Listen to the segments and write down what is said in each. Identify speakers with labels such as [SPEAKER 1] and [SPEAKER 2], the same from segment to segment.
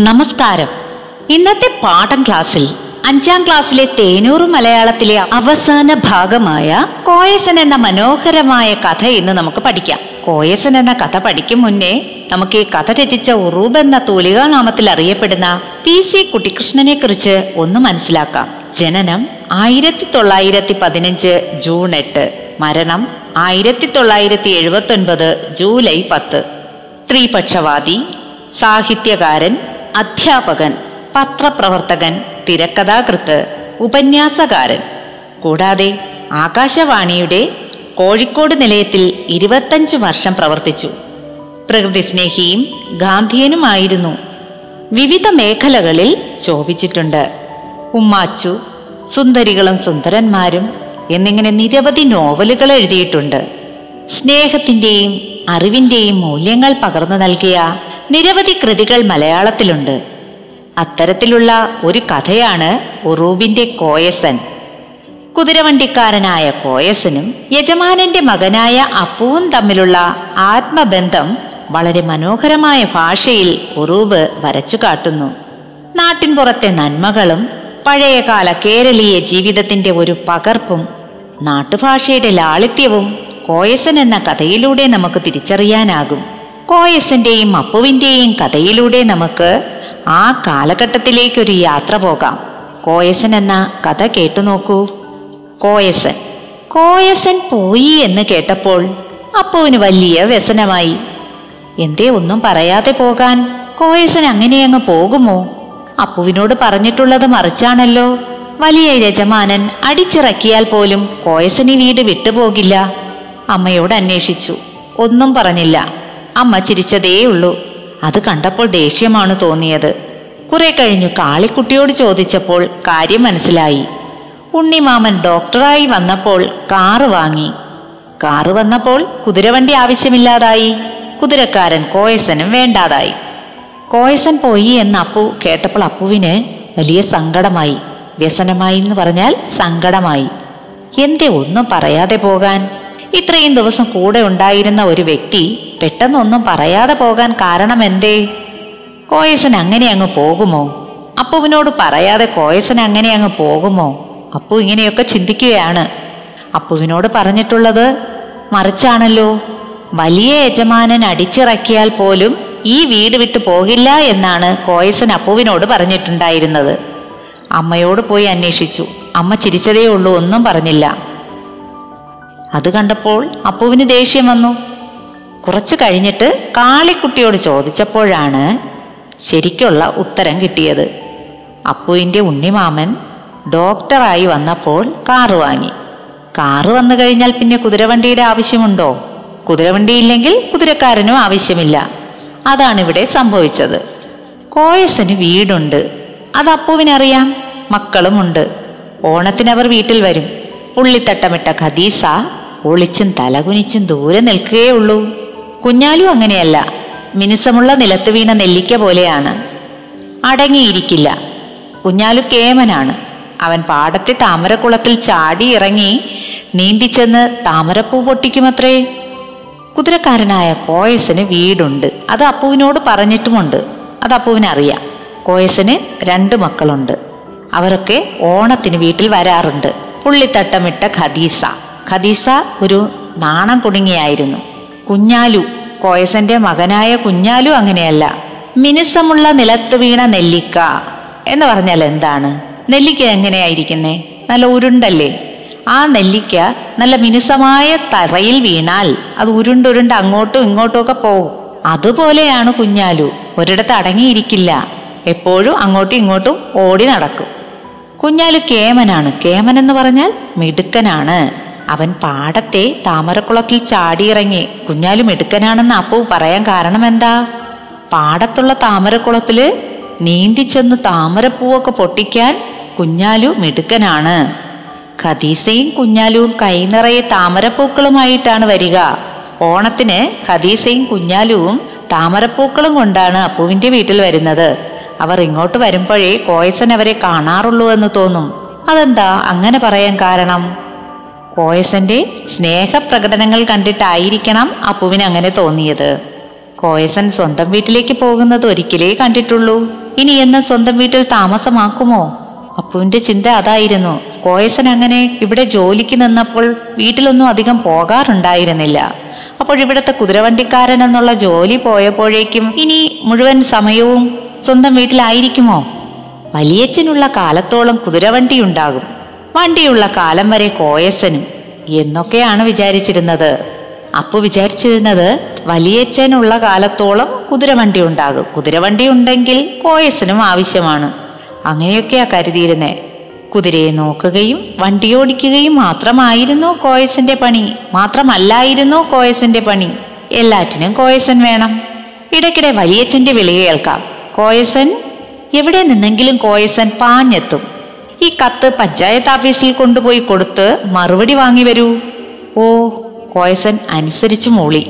[SPEAKER 1] നമസ്കാരം. ഇന്നത്തെ പാഠം ക്ലാസ്സിൽ അഞ്ചാം ക്ലാസ്സിലെ തേനൂർ മലയാളത്തിലെ അവസാന ഭാഗമായ കോയസൻ എന്ന മനോഹരമായ കഥ ഇന്ന് നമുക്ക് പഠിക്കാം. കോയസൻ എന്ന കഥ പഠിക്കും മുന്നേ നമുക്ക് ഈ കഥ രചിച്ച ഉറൂബ് എന്ന തൂലികാ നാമത്തിൽ അറിയപ്പെടുന്ന പി സി കുട്ടിക്കൃഷ്ണനെ കുറിച്ച് ഒന്ന് മനസ്സിലാക്കാം. ജനനം ആയിരത്തി തൊള്ളായിരത്തി പതിനഞ്ച് ജൂൺ എട്ട്. മരണം ആയിരത്തി തൊള്ളായിരത്തി എഴുപത്തി ഒൻപത് ജൂലൈ പത്ത്. സ്ത്രീപക്ഷവാദി സാഹിത്യകാരൻ അധ്യാപകൻ പത്രപ്രവർത്തകൻ തിരക്കഥാകൃത്ത് ഉപന്യാസകാരൻ. കൂടാതെ ആകാശവാണിയുടെ കോഴിക്കോട് നിലയത്തിൽ ഇരുപത്തഞ്ചു വർഷം പ്രവർത്തിച്ചു. പ്രകൃതി സ്നേഹിയും ഗാന്ധിയനുമായിരുന്നു. വിവിധ മേഖലകളിൽ ശോഭിച്ചിട്ടുണ്ട്. ഉമ്മാച്ചു സുന്ദരികളും സുന്ദരന്മാരും എന്നിങ്ങനെ നിരവധി നോവലുകൾ എഴുതിയിട്ടുണ്ട്. സ്നേഹത്തിന്റെയും അറിവിന്റെയും മൂല്യങ്ങൾ പകർന്നു നൽകിയ നിരവധി കൃതികൾ മലയാളത്തിലുണ്ട്. അത്തരത്തിലുള്ള ഒരു കഥയാണ് ഉറൂബിന്റെ കോയസൻ. കുതിരവണ്ടിക്കാരനായ കോയസനും യജമാനന്റെ മകനായ അപ്പുവും തമ്മിലുള്ള ആത്മബന്ധം വളരെ മനോഹരമായ ഭാഷയിൽ ഉറൂബ് വരച്ചു കാട്ടുന്നു. നാട്ടിൻപുറത്തെ നന്മകളും പഴയകാല കേരളീയ ജീവിതത്തിന്റെ ഒരു പകർപ്പും നാട്ടുഭാഷയുടെ ലാളിത്യവും കോയസൻ എന്ന കഥയിലൂടെ നമുക്ക് തിരിച്ചറിയാനാകും. കോയസന്റെയും അപ്പുവിന്റെയും കഥയിലൂടെ നമുക്ക് ആ കാലഘട്ടത്തിലേക്കൊരു യാത്ര പോകാം. കോയസൻ എന്ന കഥ കേട്ടു നോക്കൂ. കോയസൻ. കോയസൻ പോയി എന്ന് കേട്ടപ്പോൾ അപ്പുവിന് വലിയ വ്യസനമായി. എന്തേ ഒന്നും പറയാതെ പോകാൻ? കോയസൻ അങ്ങനെ അങ്ങ് പോകുമോ? അപ്പുവിനോട് പറഞ്ഞിട്ടുള്ളത് മറിച്ചാണല്ലോ. വലിയ യജമാനൻ അടിച്ചിറക്കിയാൽ പോലും കോയസനി വീട് വിട്ടുപോകില്ല. അമ്മയോട് അന്വേഷിച്ചു. ഒന്നും പറഞ്ഞില്ല. അമ്മ ചിരിച്ചതേയുള്ളൂ. അത് കണ്ടപ്പോൾ ദേഷ്യമാണ് തോന്നിയത്. കുറെ കഴിഞ്ഞു കാളിക്കുട്ടിയോട് ചോദിച്ചപ്പോൾ കാര്യം മനസ്സിലായി. ഉണ്ണിമാമൻ ഡോക്ടറായി വന്നപ്പോൾ കാറ് വാങ്ങി. കാറ് വന്നപ്പോൾ കുതിരവണ്ടി ആവശ്യമില്ലാതായി. കുതിരക്കാരൻ കോയസനും വേണ്ടാതായി. കോയസൻ പോയി എന്ന് അപ്പു കേട്ടപ്പോൾ അപ്പുവിന് വലിയ സങ്കടമായി. വ്യസനമായി എന്ന് പറഞ്ഞാൽ സങ്കടമായി. എന്തേ ഒന്നും പറയാതെ പോകാൻ. ഇത്രയും ദിവസം കൂടെ ഉണ്ടായിരുന്ന ഒരു വ്യക്തി പെട്ടെന്നൊന്നും പറയാതെ പോകാൻ കാരണം എന്തേ? കോയസൻ അങ്ങനെ അങ്ങ് പോകുമോ? അപ്പുവിനോട് പറയാതെ കോയസൻ അങ്ങനെ അങ്ങ് പോകുമോ? അപ്പു ഇങ്ങനെയൊക്കെ ചിന്തിക്കുകയാണ്. അപ്പുവിനോട് പറഞ്ഞിട്ടുള്ളത് മറിച്ചാണല്ലോ. വലിയ യജമാനൻ അടിച്ചിറക്കിയാൽ പോലും ഈ വീട് വിട്ടു പോകില്ല എന്നാണ് കോയസൻ അപ്പുവിനോട് പറഞ്ഞിട്ടുണ്ടായിരുന്നത്. അമ്മയോട് പോയി അന്വേഷിച്ചു. അമ്മ ചിരിച്ചതേ ഉള്ളൂ ഒന്നും പറഞ്ഞില്ല. അത് കണ്ടപ്പോൾ അപ്പുവിന് ദേഷ്യം വന്നു. കുറച്ചു കഴിഞ്ഞിട്ട് കാളിക്കുട്ടിയോട് ചോദിച്ചപ്പോഴാണ് ശരിക്കുള്ള ഉത്തരം കിട്ടിയത്. അപ്പുവിന്റെ ഉണ്ണിമാമൻ ഡോക്ടറായി വന്നപ്പോൾ കാറ് വാങ്ങി. കാറ് വന്നു കഴിഞ്ഞാൽ പിന്നെ കുതിരവണ്ടിയുടെ ആവശ്യമുണ്ടോ? കുതിരവണ്ടി ഇല്ലെങ്കിൽ കുതിരക്കാരനും ആവശ്യമില്ല. അതാണ് ഇവിടെ സംഭവിച്ചത്. കോയസന് വീടുണ്ട്. അത് അപ്പുവിനറിയാം. മക്കളുമുണ്ട്. ഓണത്തിനവർ വീട്ടിൽ വരും. പുള്ളിത്തട്ടമിട്ട ഖദീസ ഒളിച്ചും തലകുനിച്ചും ദൂരെ നിൽക്കുകയേ ഉള്ളൂ. കുഞ്ഞാലും അങ്ങനെയല്ല. മിനുസമുള്ള നിലത്ത് വീണ നെല്ലിക്ക പോലെയാണ്. അടങ്ങിയിരിക്കില്ല. കുഞ്ഞാലു കേമനാണ്. അവൻ പാടത്തെ താമരക്കുളത്തിൽ ചാടി ഇറങ്ങി നീന്തിച്ചെന്ന് താമരപ്പൂ പൊട്ടിക്കുമത്രേ. കുതിരക്കാരനായ കോയസിന് വീടുണ്ട്. അത് അപ്പുവിനോട് പറഞ്ഞിട്ടുമുണ്ട്. അത് അപ്പുവിനറിയാം. കോയസിന് രണ്ട് മക്കളുണ്ട്. അവരൊക്കെ ഓണത്തിന് വീട്ടിൽ വരാറുണ്ട്. പുള്ളിത്തട്ടമിട്ട ഖദീസ. ഖദീസ ഒരു നാണം കുടുങ്ങിയായിരുന്നു. കുഞ്ഞാലു കോയസന്റെ മകനായ കുഞ്ഞാലു അങ്ങനെയല്ല. മിനുസമുള്ള നിലത്ത് വീണ നെല്ലിക്ക എന്ന് പറഞ്ഞാൽ എന്താണ്? നെല്ലിക്ക എങ്ങനെയായിരിക്കുന്നേ? നല്ല ഉരുണ്ടല്ലേ? ആ നെല്ലിക്ക നല്ല മിനുസമായ തറയിൽ വീണാൽ അത് ഉരുണ്ടുരുണ്ട് അങ്ങോട്ടും ഇങ്ങോട്ടും ഒക്കെ പോകും അതുപോലെയാണ് കുഞ്ഞാലു. ഒരിടത്ത് അടങ്ങിയിരിക്കില്ല. എപ്പോഴും അങ്ങോട്ടും ഇങ്ങോട്ടും ഓടി നടക്കും. കുഞ്ഞാലു കേമനാണ്. കേമൻ എന്ന് പറഞ്ഞാൽ മിടുക്കനാണ്. അവൻ പാടത്തെ താമരക്കുളത്തിൽ ചാടിയിറങ്ങി. കുഞ്ഞാലു മിടുക്കനാണെന്ന് അപ്പു പറയാൻ കാരണം എന്താ പാടത്തുള്ള താമരക്കുളത്തിൽ നീന്തിച്ചെന്ന് താമരപ്പൂവൊക്കെ പൊട്ടിക്കാൻ കുഞ്ഞാലു മിടുക്കനാണ്. ഖദീസയും കുഞ്ഞാലുവും കൈനിറയെ താമരപ്പൂക്കളുമായിട്ടാണ് വരിക. ഓണത്തിന് ഖദീസയും കുഞ്ഞാലുവും താമരപ്പൂക്കളും കൊണ്ടാണ് അപ്പുവിന്റെ വീട്ടിൽ വരുന്നത്. അവർ ഇങ്ങോട്ട് വരുമ്പോഴേ കോയസൻ അവരെ കാണാറുള്ളൂ എന്ന് തോന്നും. അതെന്താ? അങ്ങനെ പറയാൻ കാരണം? കോയസന്റെ സ്നേഹപ്രകടനങ്ങൾ കണ്ടിട്ടായിരിക്കണം അപ്പുവിന് അങ്ങനെ തോന്നിയത്. കോയസൻ സ്വന്തം വീട്ടിലേക്ക് പോകുന്നത് ഒരിക്കലേ കണ്ടിട്ടുള്ളൂ. ഇനി എന്ന് സ്വന്തം വീട്ടിൽ താമസമാക്കുമോ? അപ്പുവിന്റെ ചിന്ത അതായിരുന്നു. കോയസൻ അങ്ങനെ ഇവിടെ ജോലിക്ക് നിന്നപ്പോൾ വീട്ടിലൊന്നും അധികം പോകാറുണ്ടായിരുന്നില്ല. അപ്പോൾ ഇവിടുത്തെ കുതിരവണ്ടിക്കാരൻ എന്നുള്ള ജോലി പോയപ്പോഴേക്കും ഇനി മുഴുവൻ സമയവും സ്വന്തം വീട്ടിലായിരിക്കുമോ? വലിയച്ഛനുള്ള കാലത്തോളം കുതിരവണ്ടി ഉണ്ടാകും വണ്ടിയുള്ള കാലം വരെ കോയസനും എന്നൊക്കെയാണ് വിചാരിച്ചിരുന്നത്. അപ്പു വിചാരിച്ചിരുന്നത് വലിയച്ഛനുള്ള കാലത്തോളം കുതിരവണ്ടി ഉണ്ടാകും. കുതിരവണ്ടി ഉണ്ടെങ്കിൽ കോയസനും ആവശ്യമാണ്. അങ്ങനെയൊക്കെയാ കരുതിയിരുന്നേ. കുതിരയെ നോക്കുകയും വണ്ടിയോടിക്കുകയും മാത്രമായിരുന്നു കോയസിന്റെ പണി. മാത്രമല്ലായിരുന്നു കോയസിന്റെ പണി. എല്ലാറ്റിനും കോയസൻ വേണം. ഇടയ്ക്കിടെ വലിയച്ഛന്റെ വിളി കേൾക്കാം. കോയസൻ എവിടെ നിന്നെങ്കിലും കോയസൻ പാഞ്ഞെത്തും. ഈ കത്ത് പഞ്ചായത്ത് ഓഫീസിൽ കൊണ്ടുപോയി കൊടുത്ത് മറുപടി വാങ്ങി വരൂ. ഓ കോയസൻ അനുസരിച്ചു മൂളി.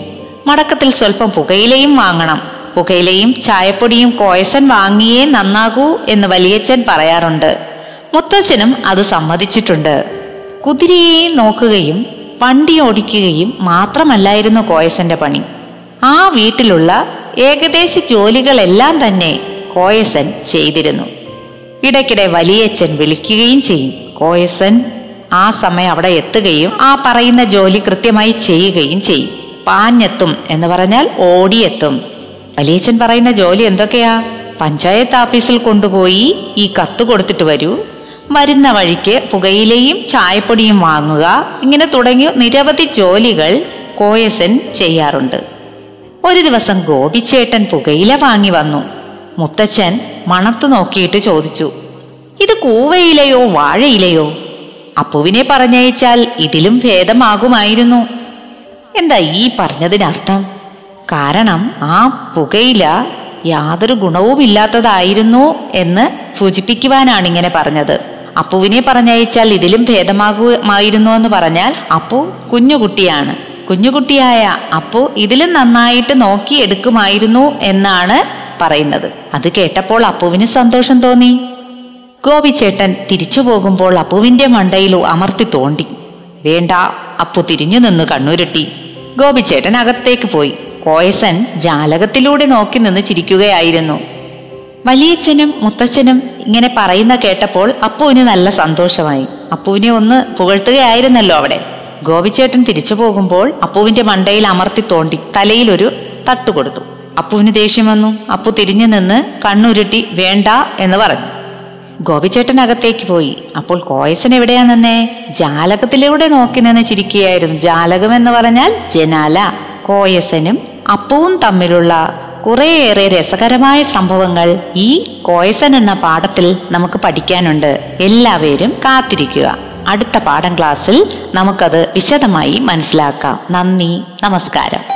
[SPEAKER 1] മടക്കത്തിൽ സ്വല്പം പുകയിലയും വാങ്ങണം. പുകയിലയും ചായപ്പൊടിയും കോയസൻ വാങ്ങിയേ നന്നാകൂ എന്ന് വലിയച്ഛൻ പറയാറുണ്ട്. മുത്തച്ഛനും അത് സമ്മതിച്ചിട്ടുണ്ട്. കുതിരയെ നോക്കുകയും വണ്ടി ഓടിക്കുകയും മാത്രമല്ലായിരുന്നു കോയസന്റെ പണി. ആ വീട്ടിലുള്ള ഏകദേശ ജോലികളെല്ലാം തന്നെ കോയസൻ ചെയ്തിരുന്നു. ഇടയ്ക്കിടെ വലിയച്ഛൻ വിളിക്കുകയും ചെയ്യും. കോയസൻ ആ സമയം അവിടെ എത്തുകയും ആ പറയുന്ന ജോലി കൃത്യമായി ചെയ്യുകയും ചെയ്യും. പാഞ്ഞെത്തും എന്ന് പറഞ്ഞാൽ ഓടിയെത്തും. വലിയച്ഛൻ പറയുന്ന ജോലി എന്തൊക്കെയാ? പഞ്ചായത്ത് ഓഫീസിൽ കൊണ്ടുപോയി ഈ കത്ത് കൊടുത്തിട്ട് വരൂ. വരുന്ന വഴിക്ക് പുകയിലയും ചായപ്പൊടിയും വാങ്ങുക. ഇങ്ങനെ തുടങ്ങിയ നിരവധി ജോലികൾ കോയസൻ ചെയ്യാറുണ്ട്. ഒരു ദിവസം ഗോപിച്ചേട്ടൻ പുകയില വാങ്ങി വന്നു. മുത്തച്ഛൻ മണത്തു നോക്കിയിട്ട് ചോദിച്ചു ഇത് കൂവയിലയോ വാഴയിലയോ? അപ്പുവിനെ പറഞ്ഞയച്ചാൽ ഇതിലും ഭേദമാകുമായിരുന്നു. എന്താ ഈ പറഞ്ഞതിനർത്ഥം? കാരണം ആ പുകയില യാതൊരു ഗുണവുമില്ലാത്തതായിരുന്നു എന്ന് സൂചിപ്പിക്കുവാനാണ് ഇങ്ങനെ പറഞ്ഞത്. അപ്പുവിനെ പറഞ്ഞയച്ചാൽ ഇതിലും ഭേദമാകുമായിരുന്നു എന്ന് പറഞ്ഞാൽ അപ്പു കുഞ്ഞുകുട്ടിയാണ്. കുഞ്ഞുകുട്ടിയായ അപ്പു ഇതിലും നന്നായിട്ട് നോക്കിയെടുക്കുമായിരുന്നു എന്നാണ് പറയുന്നത്. അത് കേട്ടപ്പോൾ അപ്പുവിന് സന്തോഷം തോന്നി. ഗോപിച്ചേട്ടൻ തിരിച്ചു പോകുമ്പോൾ അപ്പുവിന്റെ മണ്ടയിൽ അമർത്തി തോണ്ടി. വേണ്ട അപ്പു തിരിഞ്ഞു നിന്ന് കണ്ണുരുട്ടി. ഗോപിച്ചേട്ടൻ അകത്തേക്ക് പോയി. കോയസൻ ജാലകത്തിലൂടെ നോക്കി നിന്ന് ചിരിക്കുകയായിരുന്നു. വലിയച്ഛനും മുത്തച്ഛനും ഇങ്ങനെ പറയുന്ന കേട്ടപ്പോൾ അപ്പുവിന് നല്ല സന്തോഷമായി. അപ്പുവിനെ ഒന്ന് പുകഴ്ത്തുകയായിരുന്നല്ലോ അവിടെ. ഗോപിച്ചേട്ടൻ തിരിച്ചു പോകുമ്പോൾ അപ്പുവിന്റെ മണ്ടയിൽ അമർത്തി തോണ്ടി തലയിൽ ഒരു തട്ടു കൊടുത്തു അപ്പുവിന് ദേഷ്യം വന്നു. അപ്പു തിരിഞ്ഞു നിന്ന് കണ്ണുരുട്ടി വേണ്ട എന്ന് പറഞ്ഞു. ഗോപിച്ചേട്ടൻ അകത്തേക്ക് പോയി. അപ്പോൾ കോയസൻ എവിടെയാ നിന്നേ? ജാലകത്തിലൂടെ നോക്കി നിന്ന് ചിരിക്കുകയായിരുന്നു. ജാലകം എന്ന് പറഞ്ഞാൽ ജനാല. കോയസനും അപ്പവും തമ്മിലുള്ള കുറേയേറെ രസകരമായ സംഭവങ്ങൾ ഈ കോയസൻ എന്ന പാഠത്തിൽ നമുക്ക് പഠിക്കാനുണ്ട്. എല്ലാവരും കാത്തിരിക്കുക. അടുത്ത പാഠം ക്ലാസ്സിൽ നമുക്കത് വിശദമായി മനസ്സിലാക്കാം. നന്ദി. നമസ്കാരം.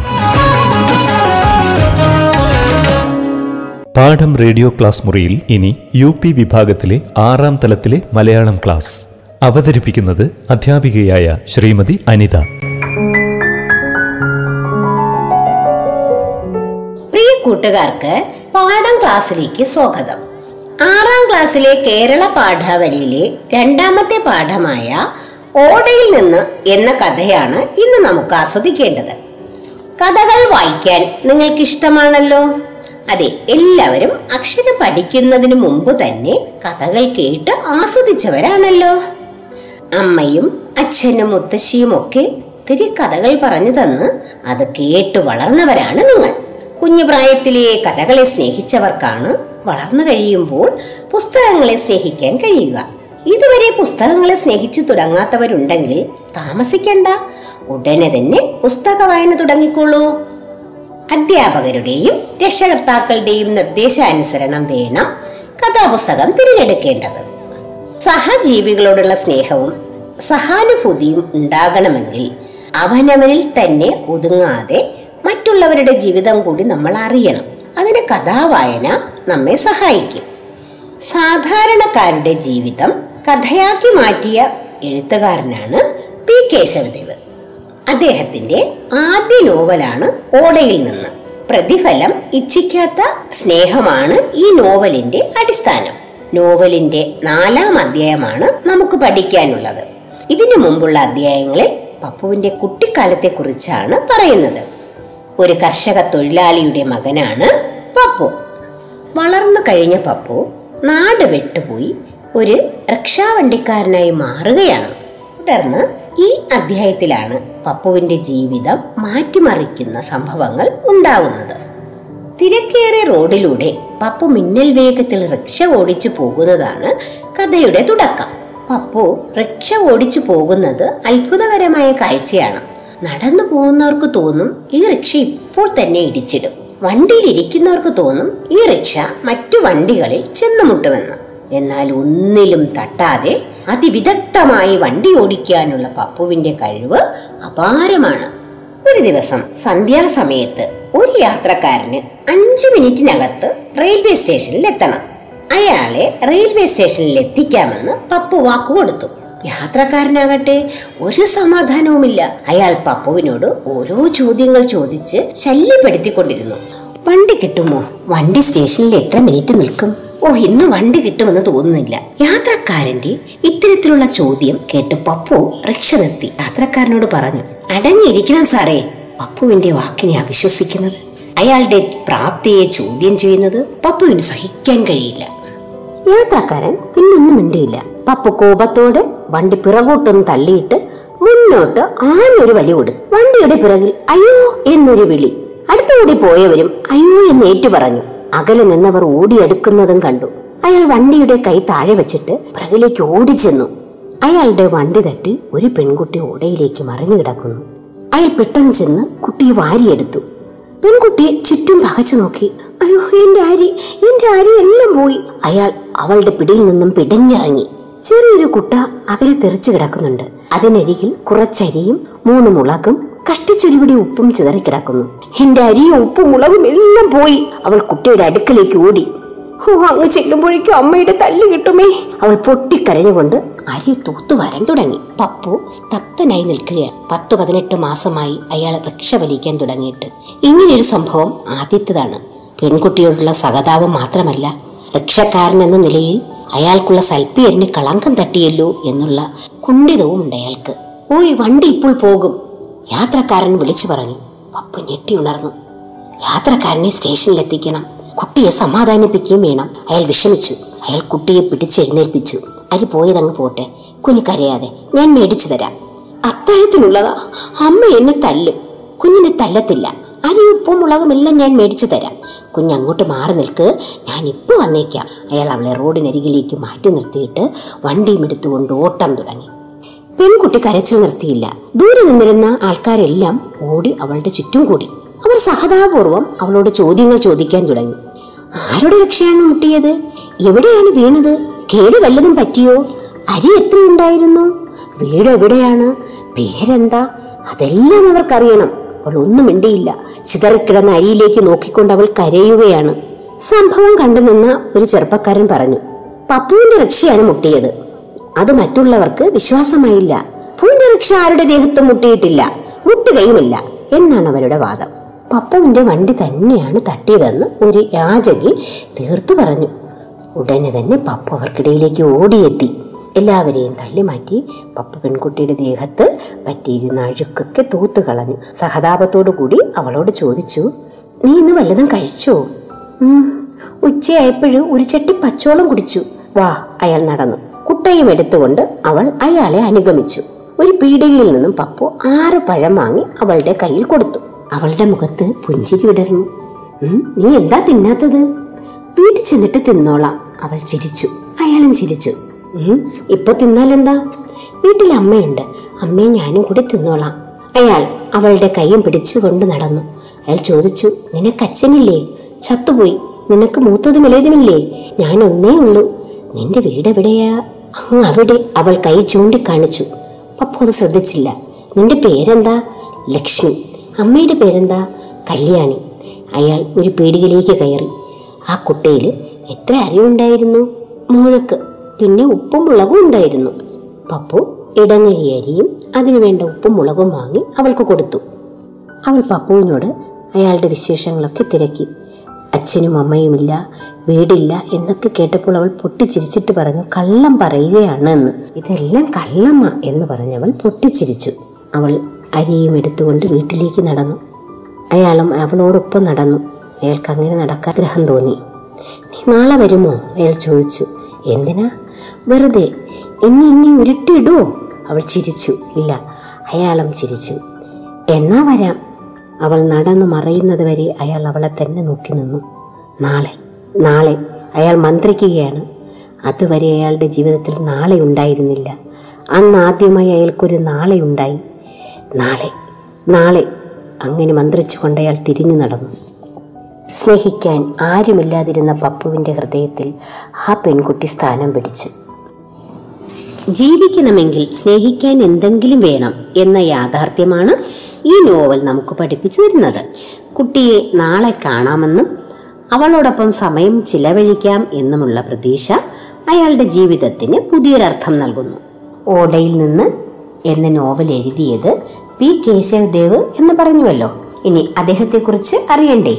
[SPEAKER 2] പാഠം റേഡിയോ ക്ലാസ് മുറിയിൽ ഇനി യു പി വിഭാഗത്തിലെ ആറാം തലത്തിലെ മലയാളം ക്ലാസ്. അവതരിപ്പിക്കുന്നത് അധ്യാപികയായ ശ്രീമതി അനിത.
[SPEAKER 3] പ്രിയ കൂട്ടുകാർക്ക് പാഠം ക്ലാസ്സിലേക്ക് സ്വാഗതം. ആറാം ക്ലാസ്സിലെ കേരള പാഠാവലിയിലെ രണ്ടാമത്തെ പാഠമായ ഓടയിൽ നിന്ന് എന്ന കഥയാണ് ഇന്ന് നമുക്ക് ആസ്വദിക്കേണ്ടത്. കഥകൾ വായിക്കാൻ നിങ്ങൾക്ക് ഇഷ്ടമാണല്ലോ അതെ എല്ലാവരും അക്ഷരം പഠിക്കുന്നതിന് മുമ്പ് തന്നെ കഥകൾ കേട്ട് ആസ്വദിച്ചവരാണല്ലോ. അമ്മയും അച്ഛനും മുത്തശ്ശിയും ഒക്കെ ഒത്തിരി കഥകൾ പറഞ്ഞു തന്ന് അത് കേട്ട് വളർന്നവരാണ് നിങ്ങൾ. കുഞ്ഞു പ്രായത്തിലെ കഥകളെ സ്നേഹിച്ചവർക്കാണ് വളർന്നു കഴിയുമ്പോൾ പുസ്തകങ്ങളെ സ്നേഹിക്കാൻ കഴിയുക. ഇതുവരെ പുസ്തകങ്ങളെ സ്നേഹിച്ചു തുടങ്ങാത്തവരുണ്ടെങ്കിൽ താമസിക്കണ്ട. ഉടനെ തന്നെ പുസ്തക വായന തുടങ്ങിക്കോളൂ. അധ്യാപകരുടെയും രക്ഷകർത്താക്കളുടെയും നിർദ്ദേശാനുസരണം വേണം കഥാപുസ്തകം തിരഞ്ഞെടുക്കേണ്ടത്. സഹജീവികളോടുള്ള സ്നേഹവും സഹാനുഭൂതിയും ഉണ്ടാകണമെങ്കിൽ അവനവനിൽ തന്നെ ഒതുങ്ങാതെ മറ്റുള്ളവരുടെ ജീവിതം കൂടി നമ്മൾ അറിയണം. അതിന് കഥാവായന നമ്മെ സഹായിക്കും. സാധാരണക്കാരുടെ ജീവിതം കഥയാക്കി മാറ്റിയ എഴുത്തുകാരനാണ് പി. കേശവദേവ് അദ്ദേഹത്തിന്റെ ആദ്യ നോവലാണ് ഓടയിൽ നിന്ന്. പ്രതിഫലം ഇച്ഛിക്കാത്ത സ്നേഹമാണ് ഈ നോവലിന്റെ അടിസ്ഥാനം. നോവലിന്റെ നാലാം അധ്യായമാണ് നമുക്ക് പഠിക്കാനുള്ളത്. ഇതിനു മുമ്പുള്ള അധ്യായങ്ങളിൽ പപ്പുവിന്റെ കുട്ടിക്കാലത്തെക്കുറിച്ചാണ് പറയുന്നത്. ഒരു കർഷക തൊഴിലാളിയുടെ മകനാണ് പപ്പു. വളർന്നു കഴിഞ്ഞ പപ്പു നാട് വിട്ടുപോയി ഒരു റിക്ഷാവണ്ടിക്കാരനായി മാറുകയാണ്. തുടർന്ന് അധ്യായത്തിലാണ് പപ്പുവിന്റെ ജീവിതം മാറ്റിമറിക്കുന്ന സംഭവങ്ങൾ ഉണ്ടാവുന്നത്. തിരക്കേറിയ റോഡിലൂടെ പപ്പു മിന്നൽ വേഗത്തിൽ റിക്ഷ ഓടിച്ചു പോകുന്നതാണ് കഥയുടെ തുടക്കം. പപ്പു റിക്ഷ ഓടിച്ചു പോകുന്നത് അത്ഭുതകരമായ കാഴ്ചയാണ്. നടന്നു പോകുന്നവർക്ക് തോന്നും ഈ റിക്ഷ ഇപ്പോൾ തന്നെ ഇടിച്ചിടും. വണ്ടിയിൽ ഇരിക്കുന്നവർക്ക് തോന്നും ഈ റിക്ഷ മറ്റു വണ്ടികളിൽ ചെന്നുമുട്ടുമെന്ന്. എന്നാൽ ഒന്നിലും തട്ടാതെ അതിവിദഗ്ധമായി വണ്ടി ഓടിക്കാനുള്ള പപ്പുവിന്റെ കഴിവ് അപാരമാണ്. ഒരു ദിവസം സന്ധ്യാസമയത്ത് ഒരു യാത്രക്കാരന് അഞ്ചു മിനിറ്റിനകത്ത് റെയിൽവേ സ്റ്റേഷനിൽ എത്തണം. അയാളെ റെയിൽവേ സ്റ്റേഷനിൽ എത്തിക്കാമെന്ന് പപ്പു വാക്കു കൊടുത്തു. യാത്രക്കാരനാകട്ടെ ഒരു സമാധാനവുമില്ല. അയാൾ പപ്പുവിനോട് ഓരോ ചോദ്യങ്ങൾ ചോദിച്ച് ശല്യപ്പെടുത്തിക്കൊണ്ടിരുന്നു. വണ്ടി കിട്ടുമോ? വണ്ടി സ്റ്റേഷനിൽ എത്ര മിനിറ്റ് നിൽക്കും? ഓ ഇന്ന് വണ്ടി കിട്ടുമെന്ന് തോന്നുന്നില്ല. യാത്രക്കാരന്റെ ഇത്തരത്തിലുള്ള ചോദ്യം കേട്ട് പപ്പു റിക്ഷ നിർത്തി. യാത്രക്കാരനോട് പറഞ്ഞു അടങ്ങിയിരിക്കണം സാറേ പപ്പുവിന്റെ വാക്കിനെ അവിശ്വസിക്കുന്നത് അയാളുടെ പ്രാപ്തിയെ ചോദ്യം ചെയ്യുന്നത് പപ്പുവിന് സഹിക്കാൻ കഴിയില്ല. യാത്രക്കാരൻ പിന്നൊന്നും മിണ്ടിയില്ല. പപ്പു കോപത്തോടെ വണ്ടി പിറകോട്ടൊന്ന് തള്ളിയിട്ട് മുന്നോട്ട് ആനൊരു വലി കൊടുത്തു വണ്ടിയുടെ പിറകിൽ അയ്യോ എന്നൊരു വിളി. അടുത്തുകൂടി പോയവരും അയ്യോ എന്ന് ഏറ്റു പറഞ്ഞു. അകലെ നിന്നവർ ഓടിയെടുക്കുന്നതും കണ്ടു. അയാൾ വണ്ടിയുടെ കൈ താഴെ വെച്ചിട്ട് പിറകിലേക്ക് ഓടിച്ചെന്നു. അയാളുടെ വണ്ടി തട്ടി ഒരു പെൺകുട്ടി ഓടയിലേക്ക് മറിഞ്ഞു കിടക്കുന്നു. അയാൾ പെട്ടെന്ന് ചെന്ന് കുട്ടിയെ വാരിയെടുത്തു. പെൺകുട്ടി ചുറ്റും പകച്ചു നോക്കി. അയ്യോ എന്റെ അരി എന്റെ അരി എല്ലാം പോയി. അയാൾ അവളുടെ പിടിയിൽ നിന്നും പിടഞ്ഞിറങ്ങി. ചെറിയൊരു കുട്ട അകലെ തെറിച്ചു കിടക്കുന്നുണ്ട്. അതിനരികിൽ കുറച്ചരിയും മൂന്ന് മുളകും കഷ്ടിച്ചൊരുപിടി ഉപ്പും ചിതറിക്കിടക്കുന്നു. എന്റെ അരിയും ഉപ്പും മുളകും എല്ലാം പോയി. അവൾ കുട്ടിയുടെ അടുക്കലേക്ക് ഓടി. ഓ അങ്ങ് ചെല്ലുമ്പോഴേക്കും അമ്മയുടെ തല്ല് കിട്ടുമേ. അവൾ പൊട്ടിക്കരഞ്ഞുകൊണ്ട് അരി തൂത്തു വരാൻ തുടങ്ങി. പപ്പു സ്തബ്ധനായി നിൽക്കുകയാണ്. പത്ത് പതിനെട്ട് മാസമായി അയാൾ റിക്ഷ വലിക്കാൻ തുടങ്ങിയിട്ട്. ഇങ്ങനെയൊരു സംഭവം ആദ്യത്തേതാണ്. പെൺകുട്ടിയോടുള്ള സഹതാപം മാത്രമല്ല റിക്ഷക്കാരൻ എന്ന നിലയിൽ അയാൾക്കുള്ള സൽപ്പിയറിന് കളങ്കം തട്ടിയല്ലോ എന്നുള്ള കുണ്ഠിതവും ഉണ്ട് അയാൾക്ക്. ഓയ് വണ്ടി ഇപ്പോൾ പോകും. യാത്രക്കാരൻ വിളിച്ചു പറഞ്ഞു. പപ്പു ഞെട്ടി ഉണർന്നു. യാത്രക്കാരനെ സ്റ്റേഷനിൽ എത്തിക്കണം കുട്ടിയെ സമാധാനിപ്പിക്കുകയും വേണം. അയാൾ വിഷമിച്ചു. അയാൾ കുട്ടിയെ പിടിച്ചെഴുന്നേൽപ്പിച്ചു അരി പോയതങ്ങ് പോട്ടെ. കുഞ്ഞു കരയാതെ ഞാൻ മേടിച്ചു തരാം. അത്താഴത്തിനുള്ളതാ? അമ്മ എന്നെ തല്ലും. കുഞ്ഞിനെ തല്ലത്തില്ല. അരി ഉപ്പും മുളകുമെല്ലാം ഞാൻ മേടിച്ചു തരാം. കുഞ്ഞ് അങ്ങോട്ട് മാറി നിൽക്ക്. ഞാൻ ഇപ്പോൾ വന്നേക്കാം. അയാൾ അവളെ റോഡിനരികിലേക്ക് മാറ്റി നിർത്തിയിട്ട് വണ്ടിയും എടുത്തുകൊണ്ട് ഓട്ടം തുടങ്ങി. പെൺകുട്ടി കരച്ചിൽ നിർത്തിയില്ല. ദൂരെ നിന്നിരുന്ന ആൾക്കാരെല്ലാം ഓടി അവളുടെ ചുറ്റും കൂടി. അവർ സഹതാപൂർവം അവളോട് ചോദ്യങ്ങൾ ചോദിക്കാൻ തുടങ്ങി. ആരുടെ രക്ഷയാണ് മുട്ടിയത്? എവിടെയാണ് വീണത്? കേട് വല്ലതും പറ്റിയോ? അരി എത്ര ഉണ്ടായിരുന്നു വീട് എവിടെയാണ്? പേരെന്താ? അതെല്ലാം അവർക്കറിയണം. അവൾ ഒന്നും മിണ്ടിയില്ല. ചിതറിക്കിടന്ന അരിയിലേക്ക് നോക്കിക്കൊണ്ട് അവൾ കരയുകയാണ്. സംഭവം കണ്ടു നിന്ന ഒരു ചെറുപ്പക്കാരൻ പറഞ്ഞു പപ്പുവിന്റെ രക്ഷയാണ് മുട്ടിയത്. അത് മറ്റുള്ളവർക്ക് വിശ്വാസമായില്ല. റിക്ഷ ആരുടെ ദേഹത്ത് മുട്ടിയിട്ടില്ല മുട്ടുകയുമില്ല എന്നാണ് അവരുടെ വാദം. പപ്പുവിന്റെ വണ്ടി തന്നെയാണ് തട്ടിയതെന്ന് ഒരു യാചകി തീർത്തു പറഞ്ഞു. ഉടനെ തന്നെ പപ്പു അവർക്കിടയിലേക്ക് ഓടിയെത്തി. എല്ലാവരെയും തള്ളി മാറ്റി പപ്പ പെൺകുട്ടിയുടെ ദേഹത്ത് പറ്റിയിരുന്ന അഴുക്കൊക്കെ തൂത്ത് കളഞ്ഞു. സഹതാപത്തോടു കൂടി അവളോട് ചോദിച്ചു നീ ഇന്ന് വല്ലതും കഴിച്ചോ? ഉച്ചയായപ്പോഴും ഒരു ചട്ടി പച്ചോളം കുടിച്ചു. വാ അയാൾ നടന്നു. കുട്ടയും എടുത്തുകൊണ്ട് അവൾ അയാളെ അനുഗമിച്ചു. ഒരു പീടികയിൽ നിന്നും പപ്പു ആറ് പഴം വാങ്ങി അവളുടെ കയ്യിൽ കൊടുത്തു. അവളുടെ മുഖത്ത് പുഞ്ചിരി വിടർന്നു. നീ എന്താ തിന്നാത്തത്? വീട്ടിൽ ചെന്നിട്ട് തിന്നോളാം അവൾ ചിരിച്ചു. അയാളും ചിരിച്ചു. ഇപ്പൊ തിന്നാലെന്താ? വീട്ടിൽ അമ്മയുണ്ട്. അമ്മയും ഞാനും കൂടി തിന്നോളാം. അയാൾ അവളുടെ കൈയും പിടിച്ചുകൊണ്ട് നടന്നു. അയാൾ ചോദിച്ചു നിനക്ക് അച്ഛനില്ലേ? ചത്തുപോയി. നിനക്ക് മൂത്തതും ഇളയതുമില്ലേ ഞാൻ ഒന്നേ ഉള്ളൂ. നിന്റെ വീട് എവിടെയാ അങ്ങ് അവിടെ അവൾ കൈ ചൂണ്ടിക്കാണിച്ചു. പപ്പു അത് ശ്രദ്ധിച്ചില്ല. നിന്റെ പേരെന്താ? ലക്ഷ്മി. അമ്മയുടെ പേരെന്താ? കല്യാണി. അയാൾ ഒരു പീടികയിലേക്ക് കയറി. ആ കുട്ടയിൽ എത്ര അറിവുണ്ടായിരുന്നു? മുഴക്ക് പിന്നെ ഉപ്പും മുളകും ഉണ്ടായിരുന്നു. പപ്പു ഇടങ്ങഴി അരിയും അതിനു വേണ്ട ഉപ്പും മുളകും വാങ്ങി അവൾക്ക് കൊടുത്തു. അവൾ പപ്പുവിനോട് അയാളുടെ വിശേഷങ്ങളൊക്കെ തിരക്കി. അച്ഛനും അമ്മയുമില്ല വീടില്ല എന്നൊക്കെ കേട്ടപ്പോൾ അവൾ പൊട്ടിച്ചിരിച്ചിട്ട് പറഞ്ഞു കള്ളം പറയുകയാണ് എന്ന് ഇതെല്ലാം കള്ളമ്മ എന്ന് പറഞ്ഞവൾ പൊട്ടിച്ചിരിച്ചു. അവൾ അരിയും എടുത്തുകൊണ്ട് വീട്ടിലേക്ക് നടന്നു. അയാളും അവളോടൊപ്പം നടന്നു. അയാൾക്ക് അങ്ങനെ നടക്കാൻ ആഗ്രഹം തോന്നി. നീ നാളെ വരുമോ? അയാൾ ചോദിച്ചു. എന്തിനാ? വെറുതെ. എന്നെ ഇനി ഉരുട്ടിയിടുമോ അവൾ ചിരിച്ചു. ഇല്ല. അയാളും ചിരിച്ചു. എന്നാ വരാം. അവൾ നടന്നു മറയുന്നത് വരെ അയാൾ അവളെ തന്നെ നോക്കി നിന്നു. നാളെ നാളെ അയാൾ മന്ത്രിക്കുകയാണ്. അതുവരെ അയാളുടെ ജീവിതത്തിൽ നാളെ ഉണ്ടായിരുന്നില്ല. അന്ന് ആദ്യമായി അയാൾക്കൊരു നാളെ ഉണ്ടായി. നാളെ നാളെ അങ്ങനെ മന്ത്രിച്ചുകൊണ്ട് അയാൾ തിരിഞ്ഞു നടന്നു. സ്നേഹിക്കാൻ ആരുമില്ലാതിരുന്ന പപ്പുവിന്റെ ഹൃദയത്തിൽ ആ പെൺകുട്ടി സ്ഥാനം പിടിച്ചു. ജീവിക്കണമെങ്കിൽ സ്നേഹിക്കാൻ എന്തെങ്കിലും വേണം എന്ന യാഥാർത്ഥ്യമാണ് ഈ നോവൽ നമുക്ക് പഠിപ്പിച്ചു തരുന്നത്. കുട്ടിയെ നാളെ കാണാമെന്നും അവളോടൊപ്പം സമയം ചിലവഴിക്കാം എന്നുമുള്ള പ്രതീക്ഷ അയാളുടെ ജീവിതത്തിന് പുതിയൊരർത്ഥം നൽകുന്നു. ഓടയിൽ നിന്ന് എന്ന നോവൽ എഴുതിയത് പി കേശവദേവ് എന്ന് പറഞ്ഞുവല്ലോ. ഇനി അദ്ദേഹത്തെക്കുറിച്ച് അറിയണ്ടേ?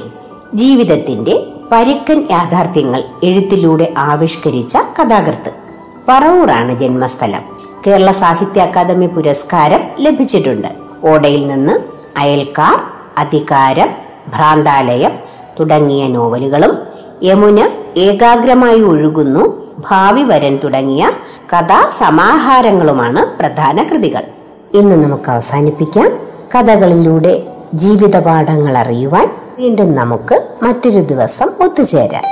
[SPEAKER 3] ജീവിതത്തിന്റെ പരുക്കൻ യാഥാർത്ഥ്യങ്ങൾ എഴുത്തിലൂടെ ആവിഷ്കരിച്ച കഥാകൃത്ത്. പറവൂറാണ് ജന്മസ്ഥലം. കേരള സാഹിത്യ അക്കാദമി പുരസ്കാരം ലഭിച്ചിട്ടുണ്ട്. ഓടയിൽ നിന്ന് അയൽക്കാർ അധികാരം ഭ്രാന്താലയം തുടങ്ങിയ നോവലുകളും യമുന ഏകാഗ്രമായി ഒഴുകുന്നു ഭാവി വരൻ തുടങ്ങിയ കഥാസമാഹാരങ്ങളുമാണ് പ്രധാന കൃതികൾ. ഇന്ന് നമുക്ക് അവസാനിപ്പിക്കാം. കഥകളിലൂടെ ജീവിതപാഠങ്ങൾ അറിയുവാൻ വീണ്ടും നമുക്ക് മറ്റൊരു ദിവസം ഒത്തുചേരാം.